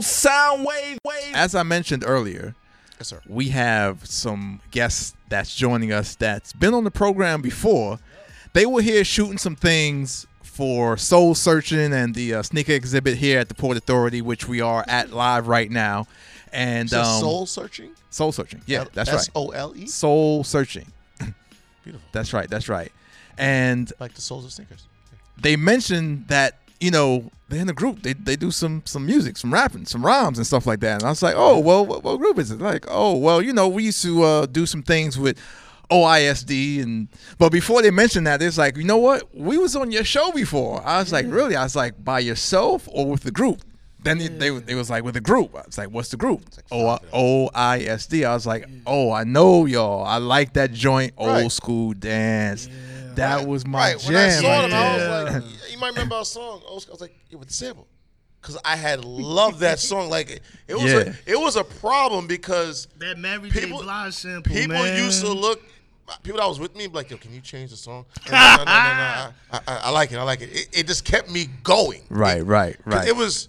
thermal sound wave wave. As I mentioned earlier, Yes, sir. we have some guests that's joining us that's been on the program before. They were here shooting some things for Soul Searching and the uh, sneaker exhibit here at the Port Authority, which we are at live right now. And So um, soul searching. Soul Searching, yeah, that's right. S O L E. Soul Searching, Beautiful. that's right, that's right. And Like the souls of sneakers. they mentioned that you know they're in a group. They they do some some music, some rapping, some rhymes and stuff like that. And I was like, oh well, what, what group is it? Like, oh well, you know, we used to uh, do some things with OISD and but before they mentioned that, it's like, you know what? We was on your show before. I was like, mm-hmm. really? I was like, by yourself or with the group? Then it, they mm. they was like with the group. I was like, what's the group? O O I S D. I was like, mm. oh, I know y'all. I like that joint old school dance. That was my right. jam. When I saw right them, I was like, you might remember our song. I was, I was like, yeah, with the sample. Because I had loved that song. Like it, it was Yeah. a, it was a problem because That Mary People- J. Blige sample, people man. used to look people that was with me like, yo, can you change the song? And no, no, no, no, no, I, I, I like it. I like it. It, it just kept me going. Right, It- right, 'cause right. It was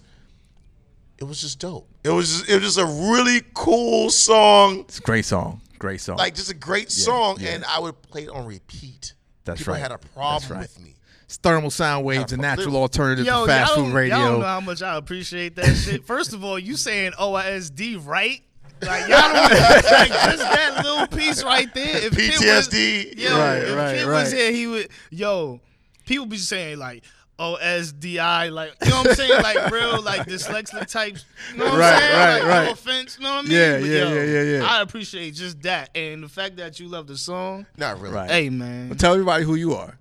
it was just dope. It was just, it was just a really cool song. It's a great song. Great song. Like just a great song, yeah. and I would play it on repeat. That's People right. had a problem That's right. with me. It's thermal sound waves, a natural alternative Yo, to fast y'all food don't- radio. Y'all don't know how much I appreciate that shit. First of all, you saying OISD right? Like y'all don't like just that little piece right there. If Kid was- PTSD. yo, Right, if right, Kid right. was here, he would. Yo, people be saying like. OSDI, like you know what I'm saying, like real, like dyslexic types. You know what Right, I'm saying? right, like, right. No offense, you know what I mean? Yeah, But, yeah, yo, yeah, yeah, yeah. I appreciate just that, and the fact that you love the song. Not really. Right. Hey, man. Tell everybody who you are.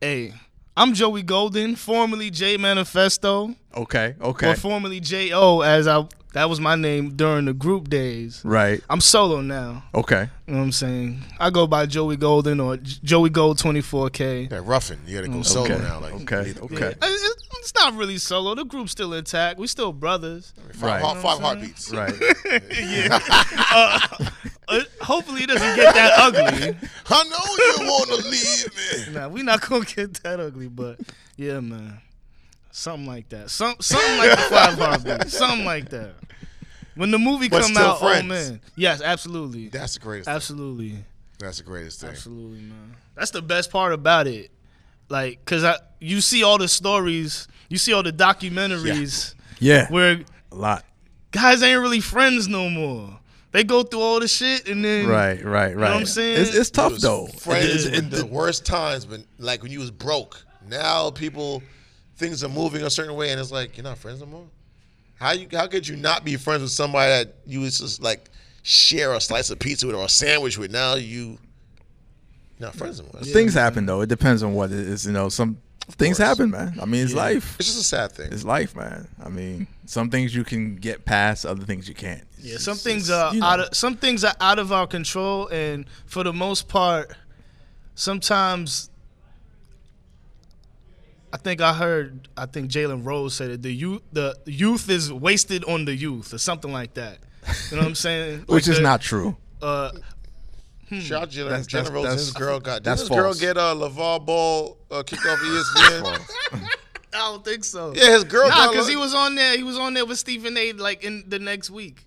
Hey, I'm Joey Golden, formerly J Manifesto, Okay, okay. or formerly J O, as I that was my name during the group days. right. I'm solo now. Okay. You know what I'm saying? I go by Joey Golden or J- Joey Gold 24K. That roughing. You gotta go solo now. Like Okay. either- Okay. Uh, It's it's not really solo. The group's still intact. We still brothers. Five, Right. heart- five heartbeats. Right. Uh, hopefully it doesn't get that ugly. I know you wanna leave me. Nah, we not gonna get that ugly, but yeah, man. Something like that. Some something like the five heartbeats. Something like that. When the movie But come out, oh, friends. oh man. Yes, absolutely. That's the greatest. thing. Absolutely. That's the greatest thing. Absolutely, man. That's the best part about it. Like, cause I you see all the stories, you see all the documentaries Yeah. where a lot. guys ain't really friends no more. They go through all the shit and then Right. Right. Right. You what I'm saying? It's, it's tough was though. Friends It- it- in the worst times, but like when you was broke. Now people, things are moving a certain way, and it's like you're not friends no more. How you? How could you not be friends with somebody that you was just like share a slice of pizza with or a sandwich with? Now you, you're not friends anymore. It's- things happen though. It depends on what it is. You know, some things happen, man. I mean, it's life. It's just a sad thing. It's life, man. I mean, some things you can get past, other things you can't. Yeah, some It's- things are you know. out of some things are out of our control, and for the most part, sometimes I think I heard I think Jalen Rose said it. The youth the youth is wasted on the youth or something like that. You know what I'm saying? Which Like is the- not true. Uh, Shout out to That's- Jenna that's- Rose. that's- This girl got. That's this girl get a LaVar Ball uh, kicked off ESPN? I don't think so. yeah, his girl Nah, because he was on there. He was on there with Stephen A. Like in the next week.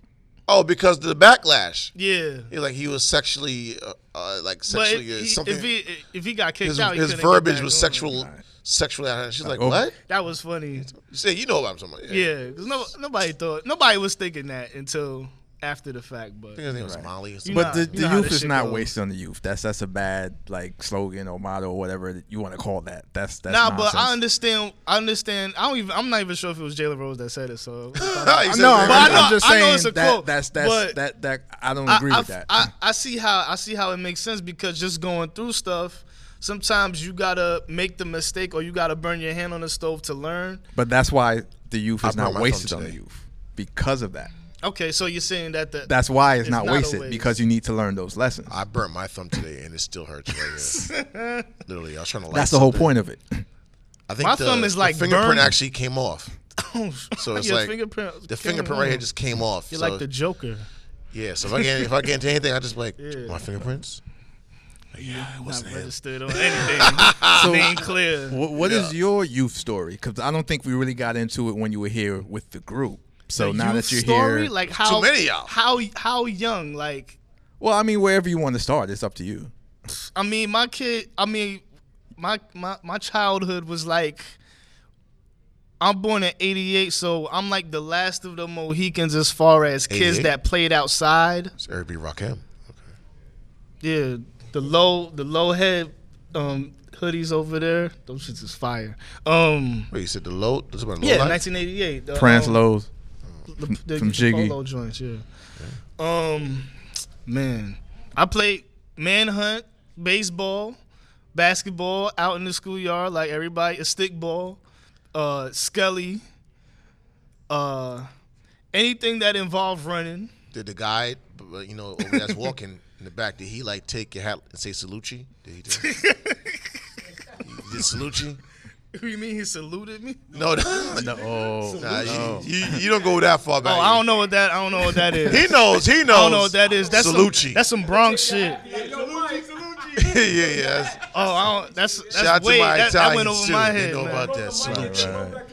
oh, because the backlash. Yeah. He like he was sexually, uh, uh, like But sexually if uh, he, something. if he if he got kicked his out, he his couldn't get verbiage back was on. sexual, sexually. out. She's like, oh. what? That was funny. You said you know what I'm talking about. Yeah, because no, nobody thought nobody was thinking that until after the fact. But I think his name was Molly. Or something. But know- the, the youth is not goes. wasted on the youth. That's that's a bad like slogan or motto or whatever you want to call that. That's that's nah, nonsense. but I understand. I understand. I don't even. I'm not even sure if it was Jalen Rose that said it. So He I said know, that. I'm, But I know- I'm just I know saying it's a that quote, that's that's but that that I don't agree I, with that. I, I see how I see how it makes sense because just going through stuff. Sometimes you gotta make the mistake or you gotta burn your hand on the stove to learn. but that's why the youth I is brought not wasted on the youth because of that. Okay, so you're saying that the That's why it's, It's not, not wasted waste. because you need to learn those lessons. I burnt my thumb today and it still hurts right here. Literally, I was trying to. Light That's the whole point of it. I think My the, thumb is the like fingerprint burned. actually came off. Oh, so it's your like fingerprint the came fingerprint right here just came off. You're so, like the Joker. yeah. So if I get if I get into anything, I just like Yeah. my fingerprints. Yeah, it Not wasn't registered or anything. So- Name clear. What, what is your youth story? Because I don't think we really got into it when you were here with the group. So The now that you're story, here, like how many y'all. how how young? Like, well, I mean, wherever you want to start, it's up to you. I mean, my kid. I mean, my my my childhood was like. I'm born in '88, so I'm like the last of the Mohicans as far as kids 88? that played outside. It's Eric B. Okay. Yeah, the low the low head um, hoodies over there. Those shits is fire. Um, Wait, you said the low? This about low yeah, life? 1988. The, Prince um, Lowe's. the, from- the, from the Jiggy. polo joints. Yeah. Um, man, I played manhunt, baseball, basketball out in the schoolyard like everybody. A stickball, uh, skelly, uh, anything that involved running. Did the guy, you know, over that's walking in the back, did he like take your hat and say Salucci? Did he do it? Did Salucci? Who you mean he saluted me? No, no. No, oh, Nah, no. you, you, you don't go that far back. Oh, back. I don't know what that. I don't know what that is. He knows. He knows. I don't know what that is. That's some, Salucci. that's some Bronx shit. yeah, yeah. Oh, I don't. That's that's shout out to way my that, that went Italians over too. my They head. know man. about that. Salucci. Right.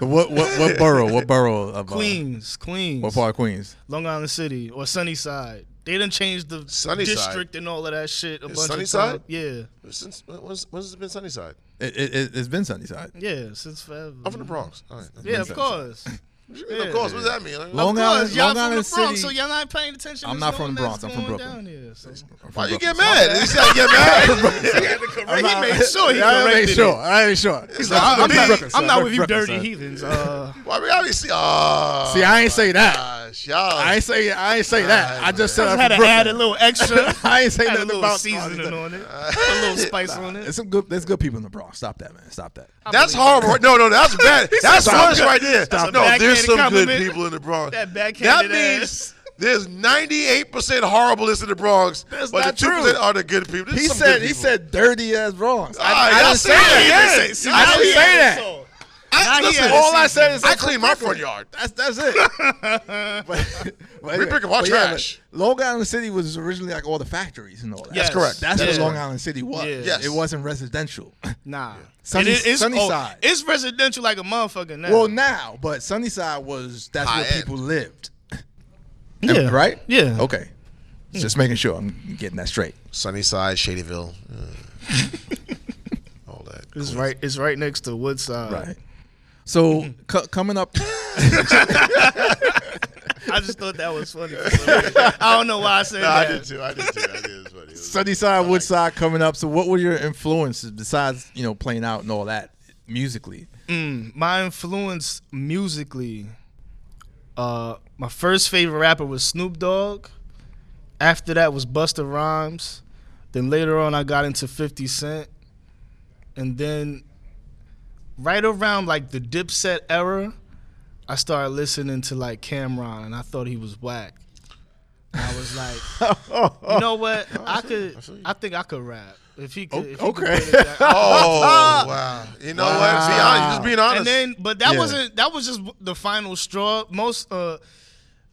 But what what what borough? What borough of uh, Queens, Queens, What part of Queens? Long Island City, or Sunnyside. They done change the Sunnyside? district and all of that shit a Is bunch Sunnyside? of times. Yeah, Since when's, when's it been Sunnyside? It, it, it, it's been Sunnyside. yeah, since forever. I'm from the Bronx. All right. Yeah, of course. Yeah, Of course. What does that mean? Like, Long of Island, y'all Long from Island the Bronx, City. so y'all not paying attention. I'm not from the Bronx, I'm from Brooklyn. down here, so. Why you get mad? You said get mad. He made sure he Yeah, I made corrected sure. it. I made sure. He's I'm, like, I'm I'm not- Brooklyn, I'm not with you, Brooklyn, dirty son. heathens. Uh, Why we gotta see? Oh, See, I ain't say that. gosh, y'all. I ain't say I ain't say that. I just said I I'm had to add a little extra. I ain't say nothing about seasoning on it, a little spice on it. There's some good. There's good people in the Bronx. Stop that, man. Stop that. That's horrible. No, no, that's bad. That's Stop worse right there. Stop no, it. There's some Backhanded good people in the Bronx. That That means ass. there's 98% horribless in the Bronx, That's but not the 2% true. are the good people. There's He some said good he people. said dirty as Bronx. Ah, I, I didn't say say that. again. See, I didn't say that. It. I, listen, had All a I said is I clean my front yard. That's that's it. but, but We pick up our but yeah, trash. but Long Island City was originally like all the factories and all that. Yes. correct. That's Yeah. what Long Island City was. Yeah. Yes. It wasn't residential. Nah. Sunny- And it- it's, Sunnyside. Oh, it's residential like a motherfucker now. well, now, but Sunnyside was that's High where end. people lived. yeah. Right? Yeah. Okay. Just making sure I'm getting that straight. Sunnyside, Shadyville, uh, all that. It's right. It's right next to Woodside. Right. So co- coming up, I just thought that was funny. for some reason. I don't know why I said No, I that. did too. I did too. I did. It was funny. It was- Sunnyside, Woodside coming up. So what were your influences besides you know playing out and all that musically? Mm, my influence musically. Uh, my first favorite rapper was Snoop Dogg. After that was Busta Rhymes. Then later on, I got into 50 Cent. And then, right around like the Dipset era, I started listening to like Cam'ron, and I thought he was whack. And I was like, you know what? I could. I think I could rap if he could. If he could Okay. it. Oh wow! You know what? Be honest. Just being honest. And then, but that Yeah. wasn't. That was just the final straw. Most uh,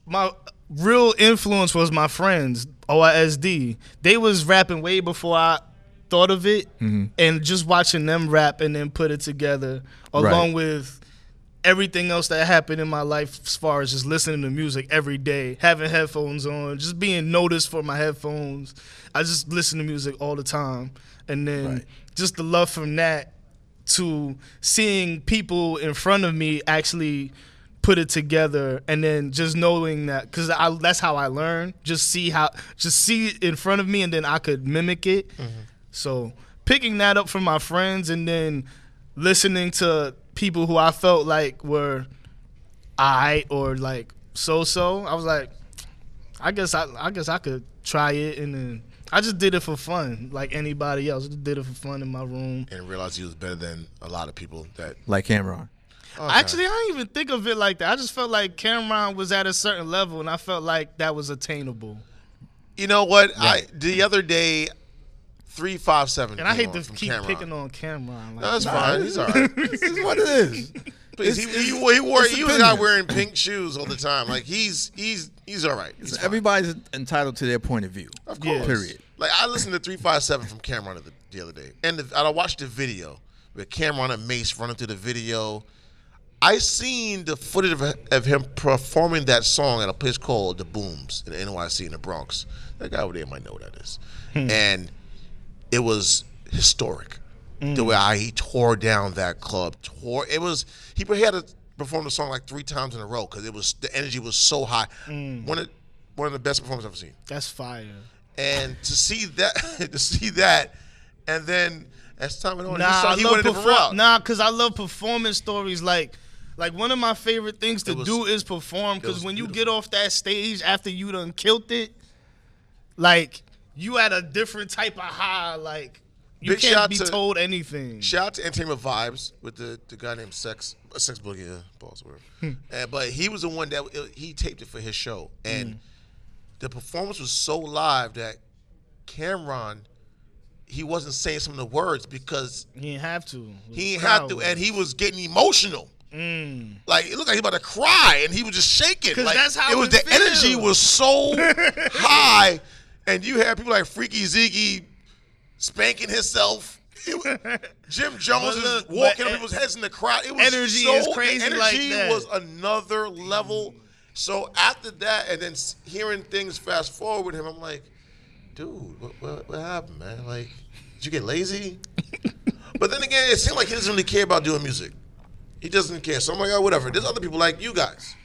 my real influence was my friends OISD. They was rapping way before I thought of it, Mm-hmm. and just watching them rap and then put it together, along Right. with everything else that happened in my life as far as just listening to music every day, having headphones on, just being noticed for my headphones. I just listen to music all the time. And then Right. just the love from that to seeing people in front of me actually put it together and then just knowing that because that's how I learn. Just see how, just see it in front of me and then I could mimic it. So picking that up from my friends and then listening to people who I felt like were I or like so so, I was like, I guess I I guess I could try it and then I just did it for fun, like anybody else. Just did it for fun in my room. and realized he was better than a lot of people. That Like Cam'ron. Actually, I didn't even think of it like that. I just felt like Cam'ron was at a certain level, and I felt like that was attainable. you know what? I the other day, three five seven. And I hate to keep Cam'ron. picking on Cam'ron. Like, No, that's Nah, fine. He's all right. this is what it is. Please, It's- he, he, he wore. He was not wearing pink shoes all the time. Like he's he's he's all right. He's fine. Everybody's entitled to their point of view. Of Yeah. course. Period. Like I listened to three five seven from Cam'ron the, the other day, and, the, and I watched the video with Cam'ron and Mase running through the video. I seen the footage of, of him performing that song at a place called the Booms in the NYC in the Bronx. That guy over there might know what that is, hmm. and it was historic. The mm. way I, he tore down that club, tore it was he, had to perform the song like three times in a row because it was the energy was so high. Mm. One of one of the best performances I've ever seen That's fire. and to see that to see that and then as time went on Nah, he, saw, he went route. Nah, cause I love performance stories. Like, like one of my favorite things to was- do is perform. Cause was when you get off that stage after you done killed it, like you had a different type of high. Like you Big can't be to- told anything. Shout out to Entertainment Vibes with the, the guy named Sex uh, Sex Boogie, yeah, balls whatever. Hmm. Uh, but he was the one that uh, he taped it for his show, and Hmm. the performance was so live that Cam'ron he wasn't saying some of the words because He didn't have to. he ain't had to, and he was getting emotional. Like it looked like he was about to cry, and he was just shaking. Mm. Like, that's how it was. it The energy was so high, and you had people like Freekey Zekey spanking himself. Was- Jim Jones is walking on people's heads in the crowd. It was energy so, is crazy energy like that. was another level. So after that, and then hearing things fast forward with him, I'm like, dude, what, what, what happened, man? Like, did you get lazy? but then again, it seemed like he doesn't really care about doing music. He doesn't care. So I'm like, oh, whatever. There's other people like you guys.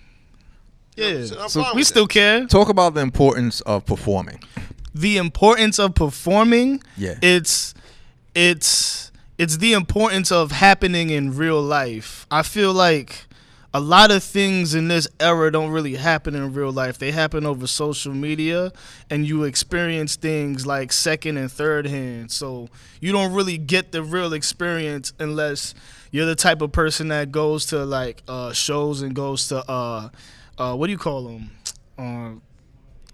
Yeah. So I'm So fine we still that. care. Talk about the importance of performing. the importance of performing Yeah. it's it's it's the importance of happening in real life i feel like a lot of things in this era don't really happen in real life they happen over social media and you experience things like second and third hand so you don't really get the real experience unless you're the type of person that goes to like uh shows and goes to uh uh what do you call them uh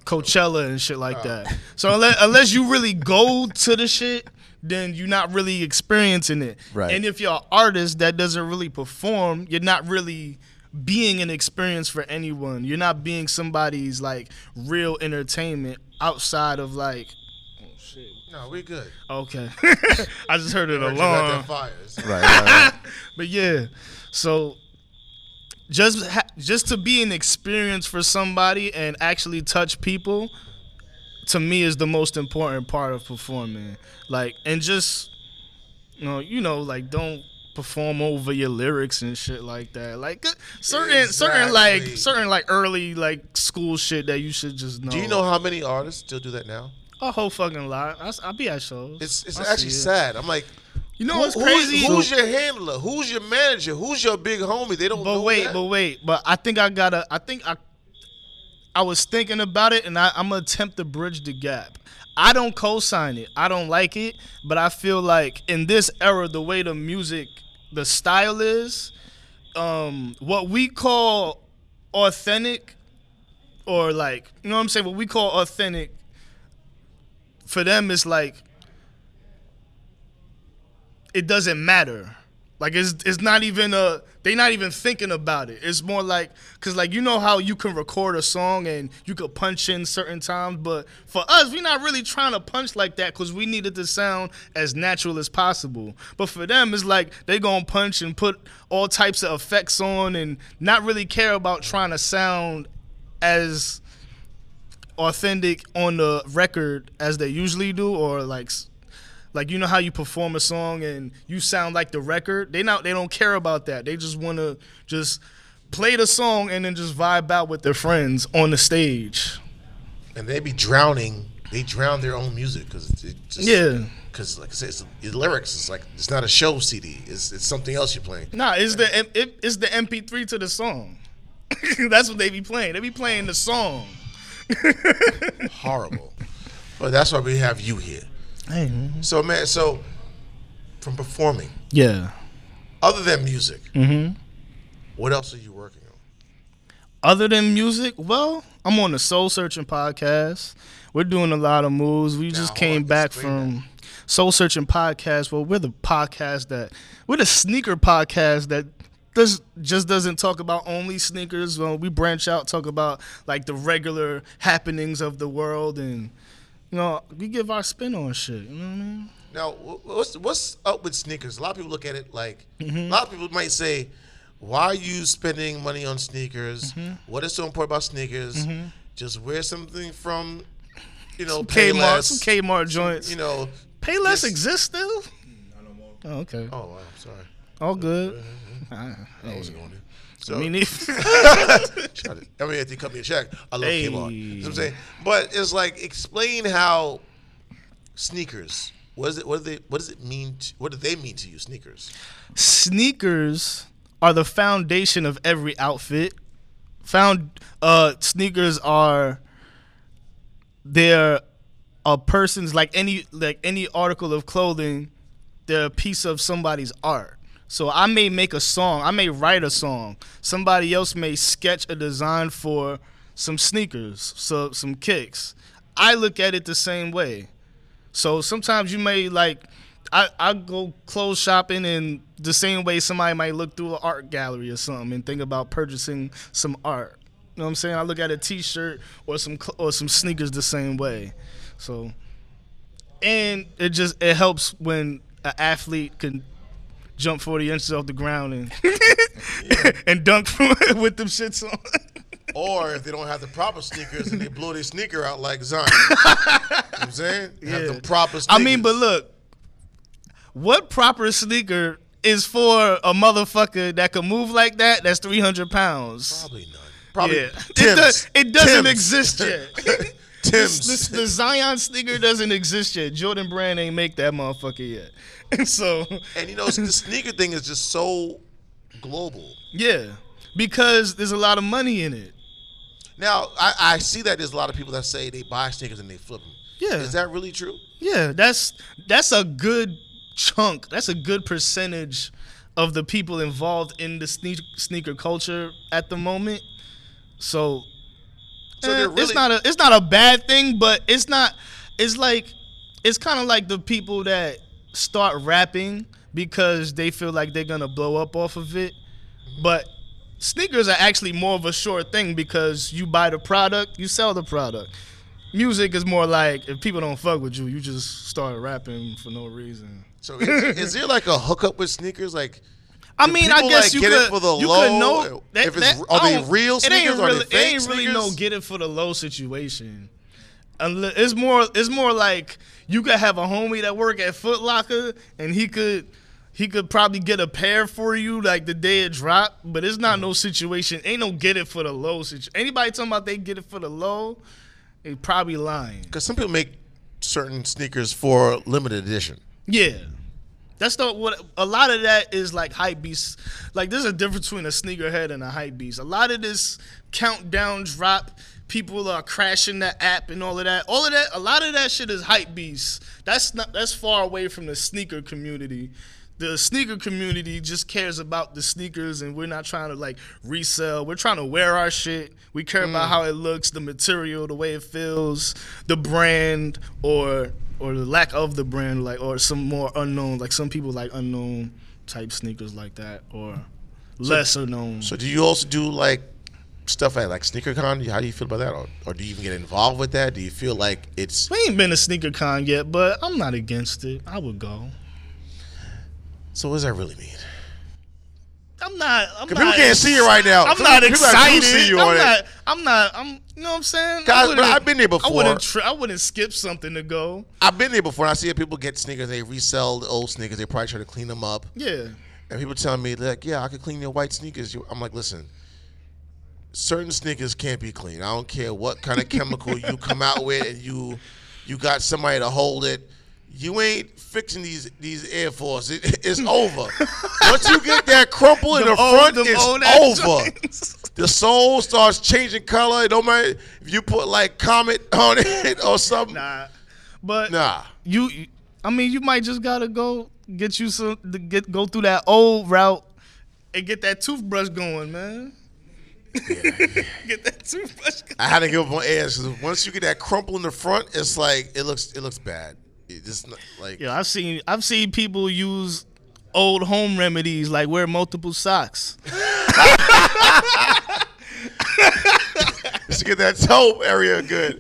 Coachella and shit Oh. like that. So unless, unless you really go to the shit, then you're not really experiencing it. Right. And if you're an artist that doesn't really perform, you're not really being an experience for anyone. You're not being somebody's like real entertainment outside of like No, we good. okay. I just heard it Heard you got alarm. that Right. right, right. But yeah, so just ha- just to be an experience for somebody and actually touch people, to me is the most important part of performing. Like, and just you know, you know, like don't perform over your lyrics and shit like that. Like uh, certain certain like certain like early like school shit that you should just know. Do you know how many artists still do that now? a whole fucking lot? I, will be at shows. It's it's I actually sad. I'm like, You know who- what's who's- crazy? Who's, your handler? Who's your manager? Who's your big homie? They don't But know wait, that. but wait, but I think I gotta. I think I. I was thinking about it, and I, I'm gonna attempt to bridge the gap. I don't co-sign it. I don't like it, but I feel like in this era, the way the music, the style is, um, what we call authentic, or like, you know what I'm saying? What we call authentic, for them, is like it doesn't matter. Like it's it's not even a they not even thinking about it. It's more like cuz like you know how you can record a song and you could punch in certain times, but for us we're not really trying to punch like that cuz we need it to sound as natural as possible. But for them it's like they going to punch and put all types of effects on and not really care about trying to sound as authentic on the record as they usually do or like like you know how you perform a song and you sound like the record they not they don't care about that they just want to just play the song and then just vibe out with their friends on the stage and they be drowning. They drown their own music because yeah Because like I said, it's, the lyrics. It's like it's not a show CD. It's it's something else you're playing. nah it's the it, it's the mp3 to the song that's what they be playing they be playing the song Horrible. But that's why we have you here. Hey, So man, so from performing, yeah other than music, Mm-hmm. what else are you working on? Other than music, well, I'm on the Soul Searching podcast. We're doing a lot of moves. We just came back from Soul Searching podcast. Well, we're the podcast that we're the sneaker podcast that does just doesn't talk about only sneakers. Well, we branch out, talk about like the regular happenings of the world, and you know, we give our spin on shit. You know what I mean? Now, what's what's up with sneakers? A lot of people look at it like Mm-hmm. a lot of people might say, why are you spending money on sneakers? Mm-hmm. What is so important about sneakers? Just wear something from, you know, Kmart, Payless. some Kmart joints. You know, Payless just- exists still. Oh, okay. Oh, wow, sorry. All good. I, I wasn't going there. So, I mean, if, Shut it. I mean, if they cut me a check, I love Hey. Kmart. You know what I'm saying? But it's like explain how sneakers. What is it? What do they? What does it mean? To, what do they mean to you? Sneakers. sneakers are the foundation of every outfit. Found uh sneakers are they're a person's like any like any article of clothing, they're a piece of somebody's art. So I may make a song, I may write a song. Somebody else may sketch a design for some sneakers, so some kicks. I look at it the same way. So sometimes you may like I, I go clothes shopping in the same way somebody might look through an art gallery or something and think about purchasing some art. You know what I'm saying? I look at a t-shirt or some or some sneakers the same way. So and it just it helps when an athlete can jump 40 inches off the ground and and dunk with them shits on. Or if they don't have the proper sneakers and they blow their sneaker out like Zion. you know what I'm saying? Have Yeah. the proper sneakers. I mean, but look, what proper sneaker is for a motherfucker that can move like that? That's three hundred pounds. Probably none. Probably yeah, Tim's. it, does, it doesn't Tim's. exist yet. Tim's. This, the Zion sneaker doesn't exist yet. Jordan Brand ain't make that motherfucker yet. And so, and you know, the sneaker thing is just so global. yeah, because there's a lot of money in it. Now, I, I see that there's a lot of people that say they buy sneakers and they flip them. Yeah. Is that really true? Yeah, that's that's a good chunk. That's a good percentage of the people involved in the sneak, sneaker culture at the moment. So, So eh, really- it's not a it's not a bad thing, but it's not. It's like it's kind of like the people that start rapping because they feel like they're gonna blow up off of it, but sneakers are actually more of a sure thing because you buy the product, you sell the product. Music is more like if people don't fuck with you, you just start rapping for no reason. So is, is there like a hookup with sneakers? Like, I mean, I guess like, you get it could for the you low? know If it's- are I they real It sneakers? ain't Are they really, fake it ain't really no get it for the low situation. It's more it's more like you could have a homie that work at Foot Locker and he could he could probably get a pair for you like the day it dropped, but it's not no situation. Ain't no get it for the low situation. Anybody talking about they get it for the low, they probably lying. because some people make certain sneakers for limited edition. Yeah. That's the what a lot of that is like hype beast. Like there's a difference between a sneakerhead and a hype beast. A lot of this countdown drop, people are crashing the app and all of that. All of that, a lot of that shit is hype beast. That's not that's far away from the sneaker community. The sneaker community just cares about the sneakers and we're not trying to like resell. We're trying to wear our shit. We care about mm. how it looks, the material, the way it feels, the brand or or the lack of the brand, like or some more unknown, like some people like unknown type sneakers like that, or lesser known. So do you also do like stuff at like SneakerCon? How do you feel about that, or, or do you even get involved with that? Do you feel like it's we ain't been to sneaker con yet, but I'm not against it. I would go. so? What does that really mean? I'm not. I'm not, people can't see you right now. I'm not people that do excited. see you I'm on it. not. I'm not. I'm. You know what I'm saying? Guys, but I've been there before. I wouldn't. Tri- I wouldn't skip something to go. I've been there before. And I see people get sneakers. They resell the old sneakers. They probably try to clean them up. Yeah. And people telling me like, yeah, I could clean your white sneakers. I'm like, listen, certain sneakers can't be clean. I don't care what kind of chemical you come out with, and you you got somebody to hold it. You ain't fixing these these Air Force. It, it's over. Once you get that crumple in the old- front, them it's over. joints. The sole starts changing color. It don't matter if you put like Comet on it or something. Nah. But Nah. you I mean you might just gotta go get you some get go through that old route and get that toothbrush going, man. get that toothbrush. I had to give up on airs because once you get that crumple in the front, it's like it looks it looks bad. It just not- like Yeah, I've seen I've seen people use old home remedies like wear multiple socks. just to get that toe area good.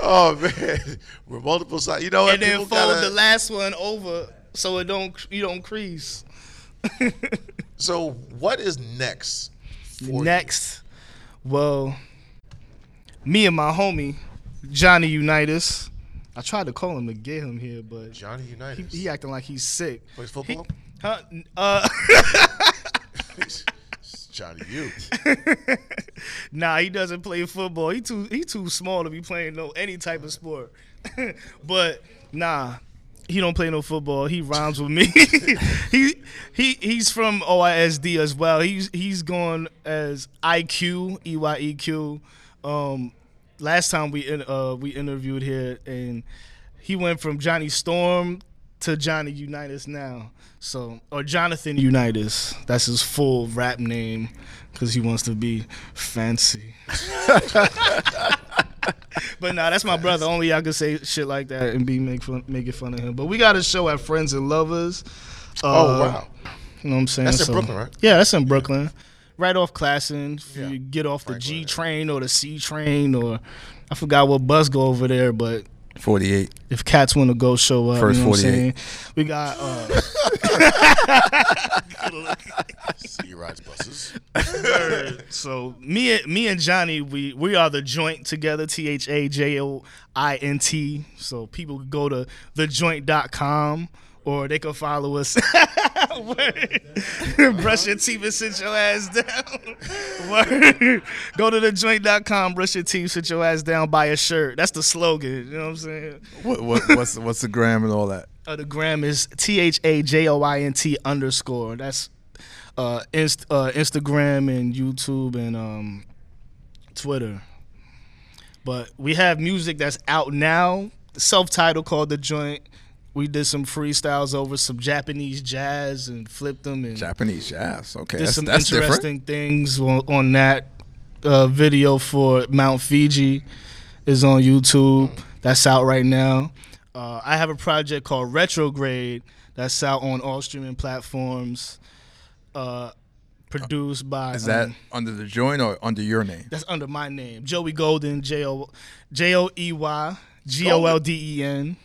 oh man, with multiple sides. You know what? and then People fold gotta- the last one over so it don't you don't crease. So what is next? You? Next, well, me and my homie Johnny Unitas. I tried to call him to get him here, but Johnny he, he acting like he's sick. plays He- football. huh? Uh, Johnny, you. nah, he doesn't play football. He too he too small to be playing no any type of sport. but nah, he don't play no football. He rhymes with me. he he he's from OISD as well. He's he's going as IQ E Y E Q. Um, last time we in, uh we interviewed here and he went from Johnny Storm to Johnny Unitas now. So or Jonathan Unitas. That's his full rap name because he wants to be fancy. but nah, that's my brother. Only I can say shit like that and be make fun making fun of him. But we got a show at Friends and Lovers. Oh Uh, wow. You know what I'm saying? That's in Brooklyn, right? Yeah, that's in Brooklyn. Right off Classon. If Yeah. you get off the Franklin G train or the C train or I forgot what bus go over there, but 48. if cats want to go show up, First you know what I'm 48. saying? We got uh He rides buses. so me me and Johnny, we we are the joint together, T H A J O I N T. So people go to thejoint.com or they can follow us. Word. brush your teeth and sit your ass down. Word. Go to thejoint.com, brush your teeth, sit your ass down, buy a shirt. That's the slogan. You know what I'm saying? What, what, what's what's the gram and all that? Uh, the gram is T H A J O I N T underscore. That's uh, inst- uh, Instagram and YouTube and um, Twitter. But we have music that's out now, self titled called The Joint. We did some freestyles over some Japanese jazz and flipped them and Japanese jazz. Okay, did that's, some that's different. interesting things on, on that uh, video for Mount Fiji is on YouTube. That's out right now. Uh, I have a project called Retrograde that's out on all streaming platforms. Uh, produced by Is that um, under the joint or under your name? that's under my name, Joey Golden, J O J O E Y G O L D E N.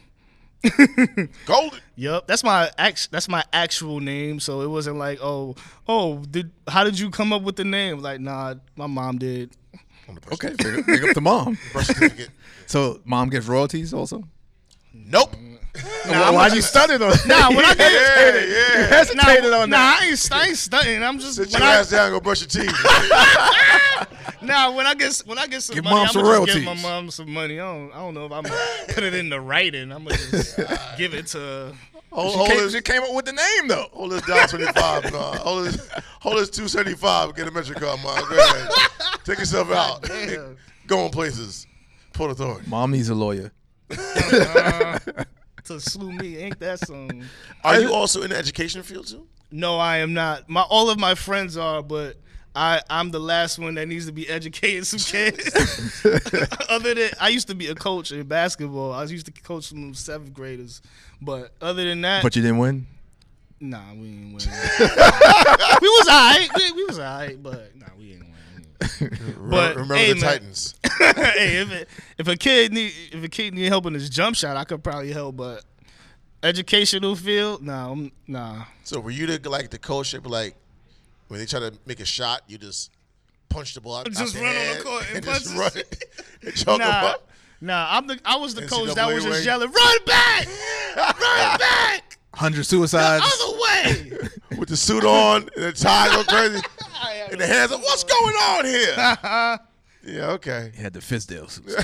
Golden. Yep, that's my act. That's my actual name. So it wasn't like, oh, oh, did how did you come up with the name? Like, nah, my mom did. On the birth Okay, big, up- big up to mom. So mom gets royalties also. Nope. Nah, Why'd you study on? That? Nah, when I get Yeah, yeah. hesitated nah, on nah, that. I ain't, I ain't studying. I'm just Sit when your I, ass down and go brush your teeth. nah. When I get when I get some Give money, mom I'm some gonna just give my royalties. mom some money. I don't, I don't know if I'm gonna put it in the writing. I'm gonna just give it to. Hold, She hold, came, his, she came up with the name though. hold his down 25, man. Hold his, hold his 275. Get a Metro card, mom. Go ahead. Take yourself out. Damn. Go on places. Port Authority. Mom needs a lawyer. Uh, to slew me, ain't that some? Are you also in the education field too? No, I am not. My all of my friends are, but I I'm the last one that needs to be educating some kids. other than I used to be a coach in basketball. I used to coach some seventh graders, but other than that, But you didn't win. nah, we didn't win. we was alright. We, we was alright, but nah, we ain't win. But, remember hey, the man. Titans. hey, if it, if a kid need if a kid need help in his jump shot, I could probably help. But educational field, nah, I'm, nah. So were you the like the coach that be like when they try to make a shot, you just punch the ball out, Just out your run on the court and just punch run it. and choke 'em Nah, up. nah. I'm the I was the coach that NCAA was way. just yelling, "Run back, run back, Hundred suicides. other way." with the suit on and the tie go crazy and the hands of What's going on here? yeah, okay. He had the Fizdale suits.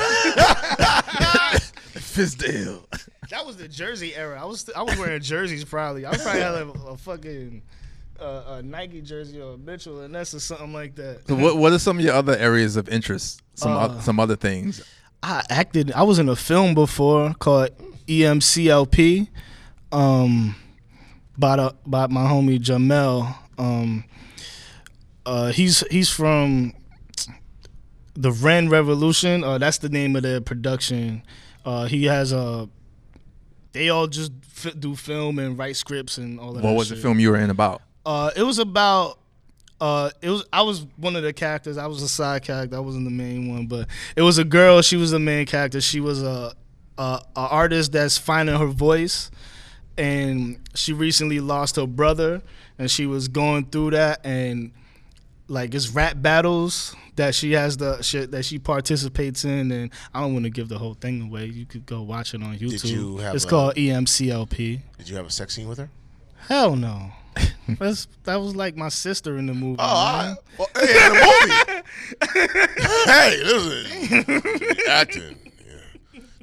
Fizdale. that was the jersey era. I was I was wearing jerseys probably. I probably had a, a fucking uh, a Nike jersey or a Mitchell and Ness or something like that. So what what are some of your other areas of interest? Some Uh, oth- some other things. I acted. I was in a film before called EMCLP, um, by the by my homie Jamel. Um, uh, he's he's from the Ren Revolution. Uh, that's the name of the production. Uh, he has a. They all just f- do film and write scripts and all that. What was the film you were in about? Uh, it was about. Uh, it was. I was one of the characters. I was a side character. I wasn't the main one, but it was a girl. She was the main character. She was a, a, a artist that's finding her voice, and she recently lost her brother, and she was going through that, and like it's rap battles that she has the shit that she participates in, and I don't want to give the whole thing away. You could go watch it on YouTube. you it's a- called EMCLP. Did you have a sex scene with her? Hell no. That's, that was like my sister in the movie. Oh. I, well, hey, in the movie. hey, listen, acting.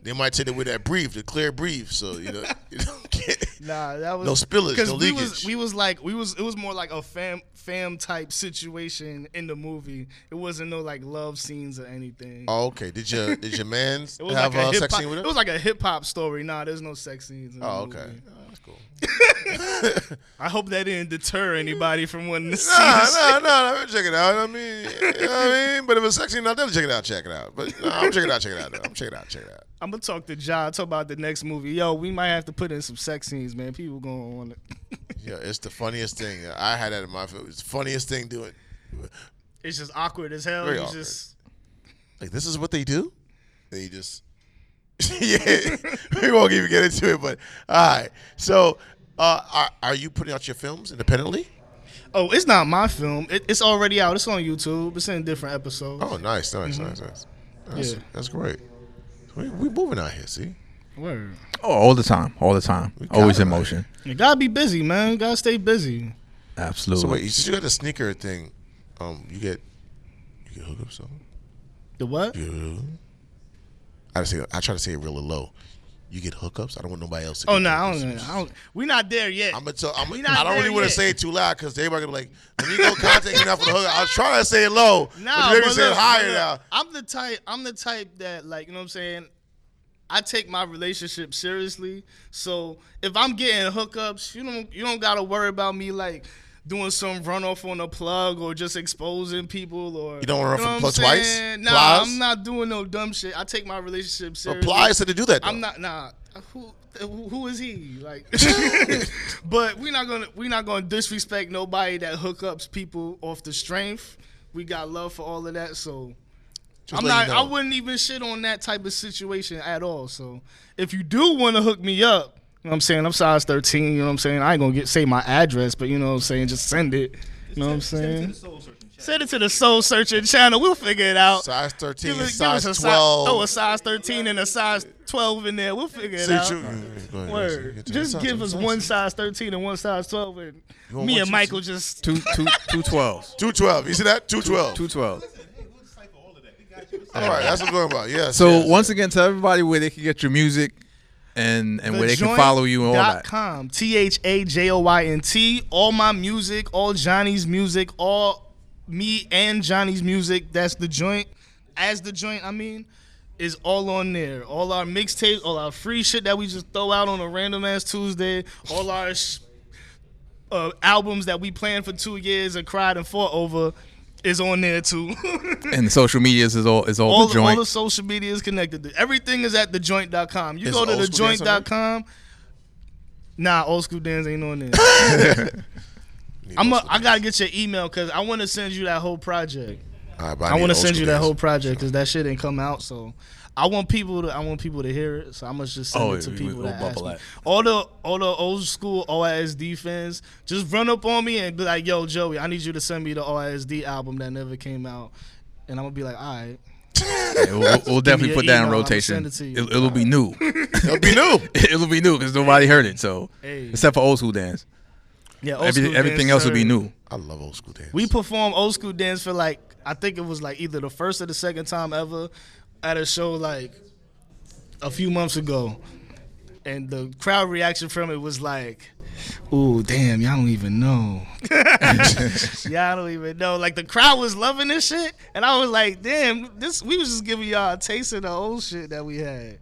Yeah. They might take it with that brief, the clear brief, so you know you don't get Nah, that was no spillage, no we leakage. was we was like we was it was more like a fam fam type situation in the movie. It wasn't no like love scenes or anything. Oh, okay. Did your did your man it was have like a a hip sex hop. scene with her? It was like a hip hop story. Nah, there's no sex scenes. In the oh, okay. movie. That's cool. I hope that didn't deter anybody from wanting to see. Nah, this nah, shit. nah, nah. Check it out. I mean, you know what I mean, but if it's sexy enough, then check it out. Check it out. But nah, I'm check it out. Check it out. Though. I'm check it out. Check it out. I'm gonna talk to John. Talk about the next movie. Yo, we might have to put in some sex scenes, man. People gonna want it. Yeah, it's the funniest thing. I had that in my film. It's the funniest thing doing. It's just awkward as hell. Very It's awkward. just Like this is what they do. They just yeah. we won't even get into it, but all right. So, uh, are, are you putting out your films independently? oh, it's not my film. It, it's already out. It's on YouTube. It's in different episodes. Oh, nice, nice, nice, nice. That's, Yeah. that's great. We, we moving out here. See, Word. Oh, all the time, all the time, got always in motion. You gotta be busy, man. You gotta stay busy. Absolutely. so wait, you just got the sneaker thing. Um, you get you get hooked up something. The what? Yeah. I say I try to say it really low. You get hookups. I don't want nobody else. to Oh get no, I hookups. don't, I don't. We not there yet. I'm gonna tell. I'm, We I not don't really there want to yet. say it too loud because everybody gonna be like, "Let me go contact you now for the hookup." I was trying to say it low, Nah, but you but look, higher look, now. I'm the type. I'm the type that like you know what I'm saying. I take my relationship seriously. So if I'm getting hookups, you don't you don't gotta worry about me like doing some runoff on a plug or just exposing people or You don't run know from what plug I'm twice? Nah, Plies? I'm not doing no dumb shit. I take my relationship seriously. Apply said to do that. Though. I'm not nah. Uh, who uh, who who is he? Like, but we're not gonna we're not gonna disrespect nobody that hookups people off the strength. We got love for all of that, so Just I'm not. you know. I wouldn't even shit on that type of situation at all. So if you do want to hook me up, you know what I'm saying I'm size 13. You know what I'm saying I ain't gonna get say my address, but you know what I'm saying just send it. You know what I'm saying? Send it to the soul searching channel. We'll figure it out. Size 13, Give us, size give us a 12. size, throw a size 13 and a size 12 in there. We'll figure it See, out. you- go ahead, go ahead, Word. get Just give us one size 13 and one size 12, and me one, and two, Michael just. two two two twelves. 212. You see that? 212. Two twelve. All right, that's what I'm talking about. Yes. So yes. once again, tell everybody where they can get your music and and where they can follow you and all that. com. T H A J O Y N T. All my music, all Johnny's music, all me and Johnny's music. That's the joint. As the joint, I mean, is all on there. All our mixtapes, all our free shit that we just throw out on a random ass Tuesday. All our sh- uh, albums that we planned for two years and cried and fought over is on there too. And the social medias is all is all, all the the, all joint. the social media is connected. Everything is at thejoint.com. You Is go to Old School Dance thejoint.com. Nah, old school dance ain't on there. I'm a, most of I it. gotta get your email because I want to send you that whole project. All right, but I, want to send school you that dance. whole project because that shit ain't come out. So I want people to I want people to hear it. So I must just send Oh, it to we- people we'll that ask bubble me. that. All the all the old school OISD fans just run up on me and be like, "Yo, Joey, I need you to send me the OISD album that never came out." And I'm gonna be like, "All right." Yeah, we'll, we'll- we'll definitely put that in email, I'ma rotation. it to you. It, it'll be new. It'll be new. it'll be new because nobody heard it. So Hey. except for old school dance, Yeah, old Every, school everything dance else will be new. I love old school dance. We performed old school dance for like I think it was like either the first or the second time ever at a show like a few months ago. And the crowd reaction from it was like, "Ooh, damn, y'all don't even know. y'all don't even know." Like the crowd was loving this shit, and I was like, "Damn, this we was just giving y'all a taste of the old shit that we had."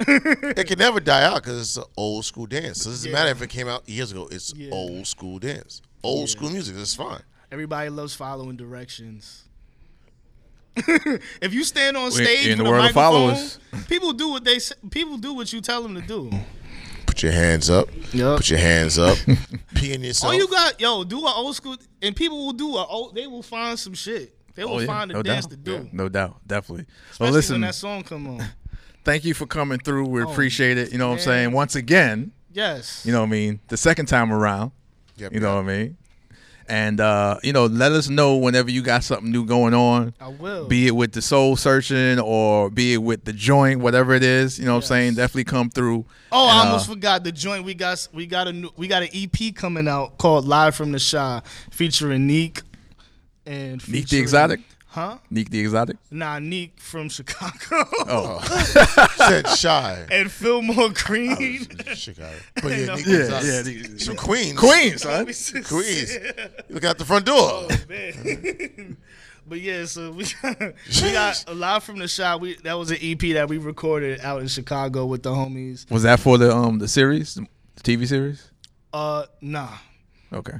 it can never die out because it's an old school dance. So it doesn't Yeah. matter if it came out years ago. It's Yeah. old school dance. Old Yeah. school music. It's fine. Everybody loves following directions. if you stand on stage in the world of followers. people do what they people do what you tell them to do. Put your hands up. Yup. Put your hands up. Pee in yourself. All you got, yo, do an old school, and people will do a old. They will find some shit. They will Oh, yeah, find a no dance doubt. to do. No doubt, definitely. Especially well, listen, when that song come on. thank you for coming through. We Oh, appreciate it. You know what I'm saying? Once again, Yes. You know what I mean? The second time around. Yep, You know what I mean? And uh, you know, let us know whenever you got something new going on. I will. Be it with the soul searching or be it with the joint, whatever it is, you know what I'm saying? Definitely come through. Oh, And, I uh, almost forgot the joint. We got we got a new, we got an EP coming out called Live from the Shy, featuring Neek and Neek the Exotic? Huh? Neek the Exotic. Nah, Neek from Chicago. Oh, Said shy. and Fillmore Green. Chicago. But yeah, No. Nick yeah, was, uh, yeah. He's from Queens. Queen, son. Queens. You look out the front door. Man. but yeah, so we got, we got a lot from the shop. We that was an EP that we recorded out in Chicago with the homies. Was that for the um the series, the TV series? Uh, nah, Okay.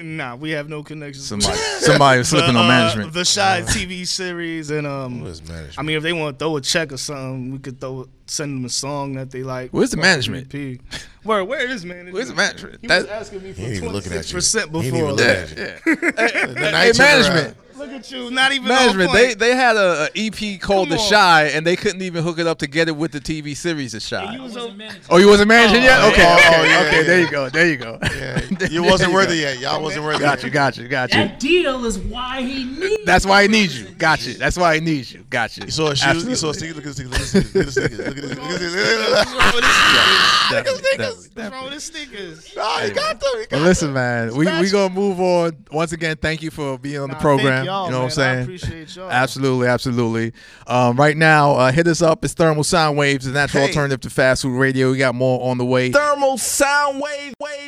Nah, we have no connections. Somebody, somebody was slipping The, on uh, management. The Chi TV series, and um, management? I mean, if they want to throw a check or something, we could throw send them a song that they like. Where's the management? EP. Where where is management? Where's the management? He was asking me for He ain't even looking twenty at percent even before. looking yeah, at you. yeah. Then Hey, hey, turn management. Around. Look at you, not even Management. They they had a, a EP called Come The on. Shy, and they couldn't even hook it up to get it with the TV series The Chi. You was a- Oh, oh you wasn't managing oh, yet? Oh, Okay, yeah. okay, Oh, yeah, okay. yeah. There you go. There you go. Yeah, you wasn't worthy yet. Y'all wasn't worthy. Got you. Got you. Got you. That deal is why he needs. That's why he needs you. Got you. That's why he needs you. Got you. You saw a shoes. You saw a Absolutely. Look at the sneakers. Look at the sneakers. Look at the sneakers. Look at the sneakers. Look at the sneakers. Definitely, definitely, What's wrong with the sneakers? Nah, he got them. He got Well, listen, man, we we gonna move on. Once again, thank you for being on the Nah, program. thank you know what I'm man. I saying? appreciate y'all. Absolutely, absolutely. Um, right now, uh, hit us up. It's Thermal Sound Waves, the natural Hey. alternative to fast food radio. We got more on the way. Thermal sound wave wave